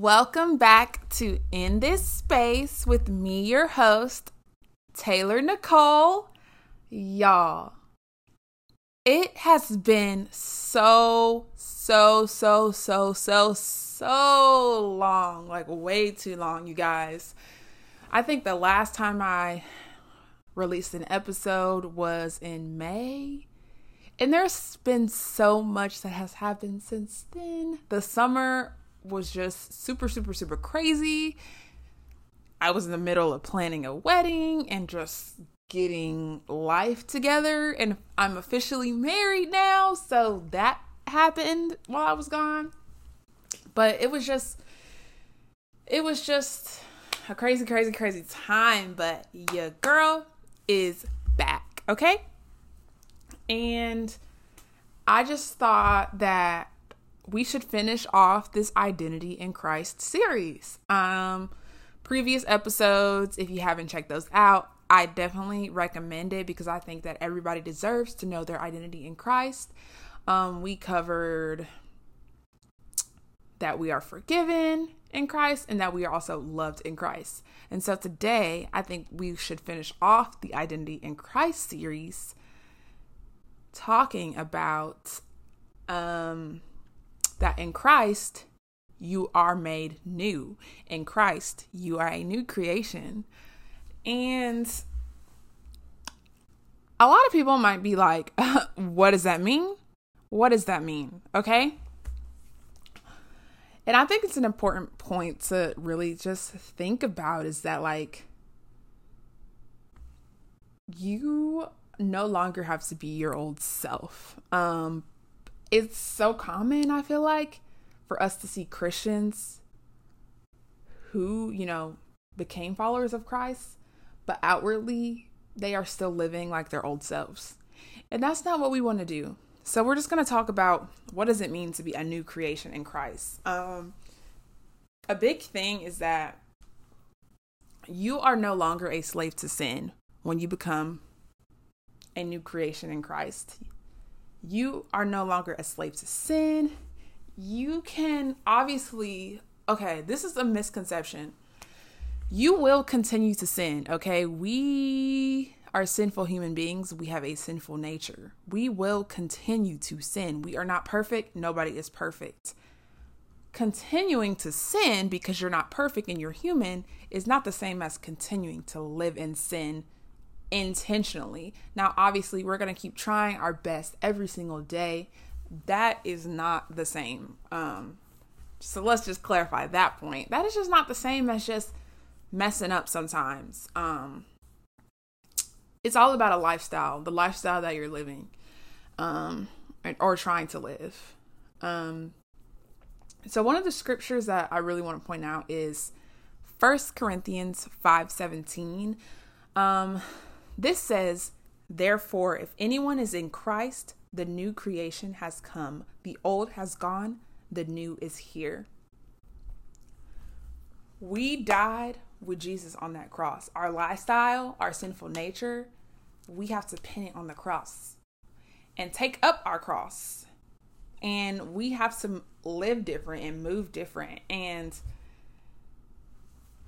Welcome back to In This Space with me, your host, Taylor Nicole. Y'all, it has been so, so, so, so, so, so long like, way too long, you guys. I think the last time I released an episode was in May. And there's been so much that has happened since then. The summer was just super, super, super crazy. I was in the middle of planning a wedding and just getting life together. And I'm officially married now. So that happened while I was gone. But it was just, it was just a crazy, crazy, crazy time. But your girl is back. Okay. And I just thought that we should finish off this identity in Christ series. Um previous episodes, if you haven't checked those out, I definitely recommend it because I think that everybody deserves to know their identity in Christ. Um we covered that we are forgiven in Christ and that we are also loved in Christ. And so today, I think we should finish off the identity in Christ series talking about um that in Christ, you are made new. In Christ, you are a new creation. And a lot of people might be like, what does that mean? What does that mean? Okay. And I think it's an important point to really just think about is that, like, you no longer have to be your old self. Um, it's so common, I feel like, for us to see Christians who, you know, became followers of Christ, but outwardly they are still living like their old selves. And that's not what we want to do. So we're just going to talk about what does it mean to be a new creation in Christ. Um a big thing is that you are no longer a slave to sin when you become a new creation in Christ you are no longer a slave to sin. You can obviously, okay, this is a misconception. You will continue to sin, okay? We are sinful human beings. We have a sinful nature. We will continue to sin. We are not perfect. Nobody is perfect. Continuing to sin because you're not perfect and you're human is not the same as continuing to live in sin intentionally. Now, obviously, we're going to keep trying our best every single day. That is not the same. Um, so let's just clarify that point. That is just not the same as just messing up sometimes. Um, it's all about a lifestyle, the lifestyle that you're living, um, or trying to live. Um, so one of the scriptures that I really want to point out is First Corinthians five seventeen. Um, this says, Therefore, if anyone is in Christ, the new creation has come. The old has gone, the new is here. We died with Jesus on that cross. Our lifestyle, our sinful nature, we have to pin it on the cross and take up our cross. And we have to live different and move different. And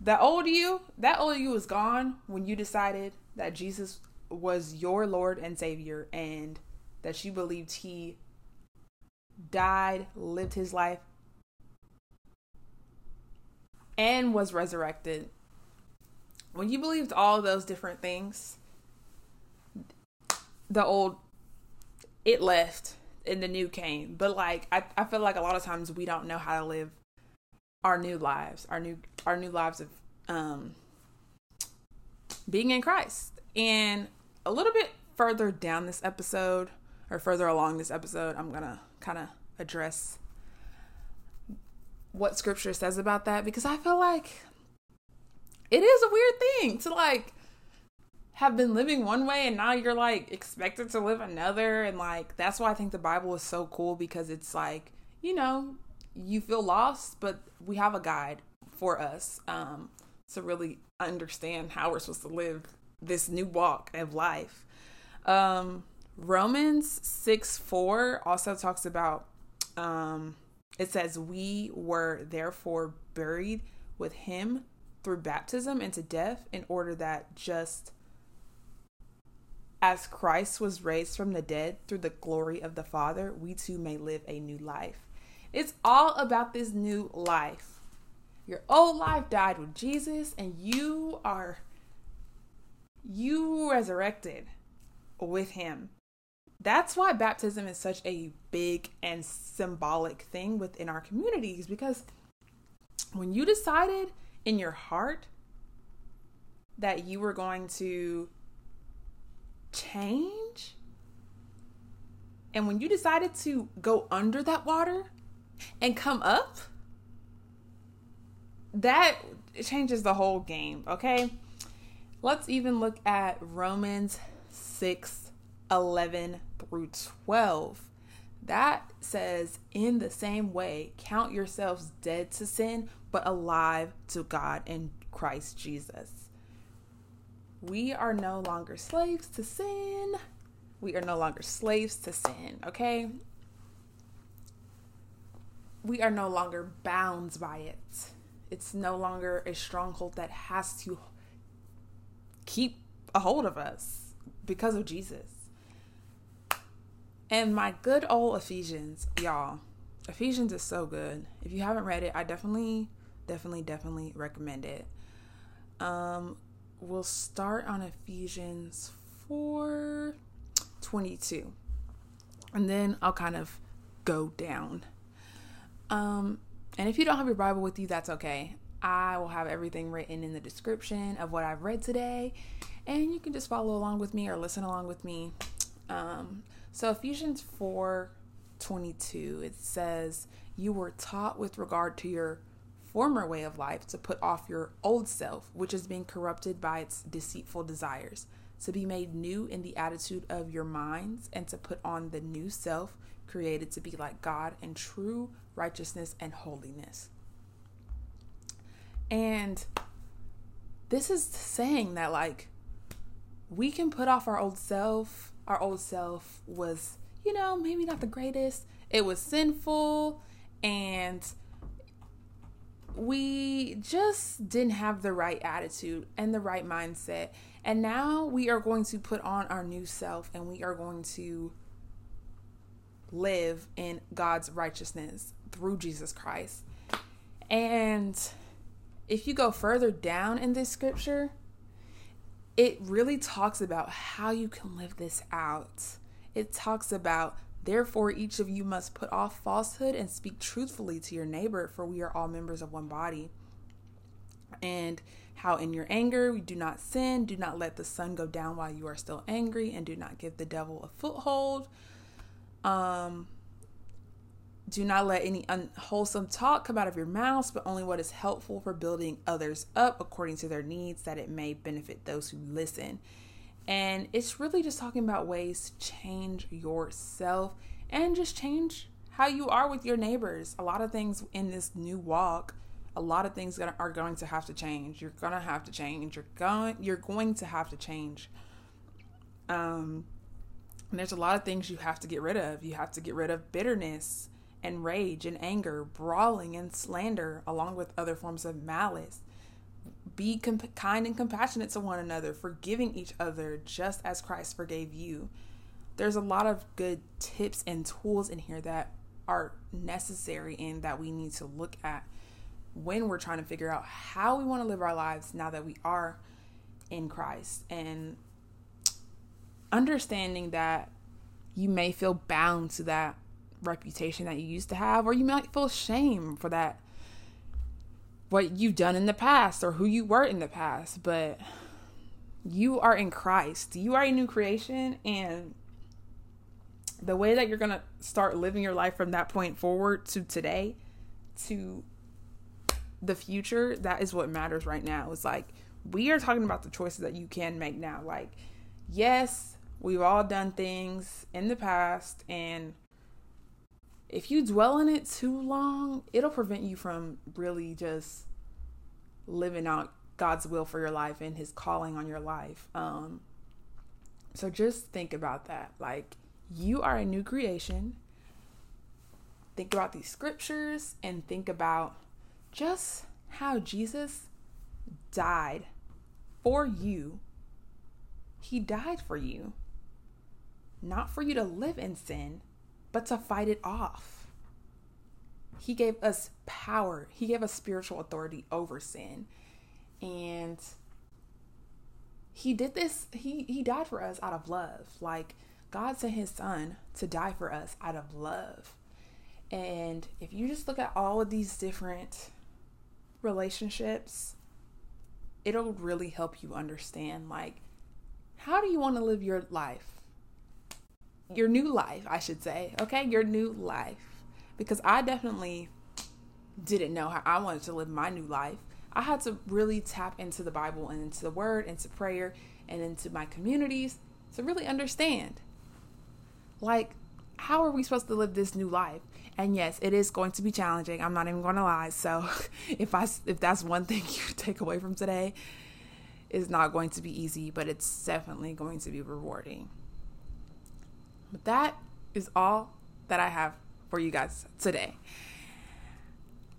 the old you, that old you is gone when you decided that Jesus was your Lord and Savior and that you believed he died, lived his life, and was resurrected. When you believed all those different things, the old it left and the new came. But like I, I feel like a lot of times we don't know how to live our new lives, our new our new lives of um being in Christ. And a little bit further down this episode, or further along this episode, I'm going to kind of address what scripture says about that because I feel like it is a weird thing to like have been living one way and now you're like expected to live another and like that's why I think the Bible is so cool because it's like, you know, you feel lost, but we have a guide for us um to really understand how we're supposed to live this new walk of life. Um, Romans 6 4 also talks about, um, it says, We were therefore buried with him through baptism into death in order that just as Christ was raised from the dead through the glory of the Father, we too may live a new life. It's all about this new life. Your old life died with Jesus, and you are you resurrected with him. That's why baptism is such a big and symbolic thing within our communities because when you decided in your heart that you were going to change, and when you decided to go under that water and come up, that changes the whole game, okay? Let's even look at Romans 6 11 through 12. That says, in the same way, count yourselves dead to sin, but alive to God in Christ Jesus. We are no longer slaves to sin. We are no longer slaves to sin, okay? We are no longer bound by it. It's no longer a stronghold that has to keep a hold of us because of Jesus. And my good old Ephesians, y'all. Ephesians is so good. If you haven't read it, I definitely, definitely, definitely recommend it. Um, we'll start on Ephesians 4 22. And then I'll kind of go down. Um, and if you don't have your Bible with you, that's okay. I will have everything written in the description of what I've read today, and you can just follow along with me or listen along with me. Um, so Ephesians 4 22, it says, You were taught with regard to your former way of life to put off your old self, which is being corrupted by its deceitful desires, to be made new in the attitude of your minds, and to put on the new self, created to be like God in true righteousness and holiness. And this is saying that, like, we can put off our old self. Our old self was, you know, maybe not the greatest. It was sinful and we just didn't have the right attitude and the right mindset. And now we are going to put on our new self and we are going to live in God's righteousness through Jesus Christ. And if you go further down in this scripture, it really talks about how you can live this out. It talks about Therefore, each of you must put off falsehood and speak truthfully to your neighbor, for we are all members of one body. And how in your anger we do not sin, do not let the sun go down while you are still angry, and do not give the devil a foothold. Um, do not let any unwholesome talk come out of your mouths, but only what is helpful for building others up according to their needs, that it may benefit those who listen. And it's really just talking about ways to change yourself and just change how you are with your neighbors. A lot of things in this new walk, a lot of things are going to have to change. You're gonna have to change. You're going. You're going to have to change. Um, there's a lot of things you have to get rid of. You have to get rid of bitterness and rage and anger, brawling and slander, along with other forms of malice be comp- kind and compassionate to one another, forgiving each other just as Christ forgave you. There's a lot of good tips and tools in here that are necessary and that we need to look at when we're trying to figure out how we want to live our lives now that we are in Christ and understanding that you may feel bound to that reputation that you used to have or you might feel shame for that what you've done in the past or who you were in the past, but you are in Christ. You are a new creation and the way that you're going to start living your life from that point forward to today to the future, that is what matters right now. It's like we are talking about the choices that you can make now. Like, yes, we've all done things in the past and if you dwell in it too long, it'll prevent you from really just living out God's will for your life and his calling on your life. Um so just think about that. Like you are a new creation. Think about these scriptures and think about just how Jesus died for you. He died for you. Not for you to live in sin, but to fight it off. He gave us power, He gave us spiritual authority over sin. And He did this, He, he died for us out of love. Like God sent His Son to die for us out of love. And if you just look at all of these different relationships, it'll really help you understand like how do you want to live your life? Your new life, I should say. Okay, your new life. Because I definitely didn't know how I wanted to live my new life. I had to really tap into the Bible and into the word, and into prayer, and into my communities to really understand. Like, how are we supposed to live this new life? And yes, it is going to be challenging. I'm not even going to lie. So, if I if that's one thing you take away from today, is not going to be easy, but it's definitely going to be rewarding. But that is all that I have for you guys today.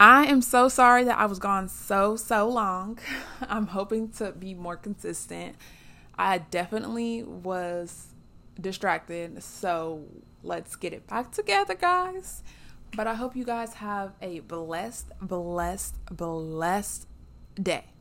I am so sorry that I was gone so, so long. I'm hoping to be more consistent. I definitely was distracted. So let's get it back together, guys. But I hope you guys have a blessed, blessed, blessed day.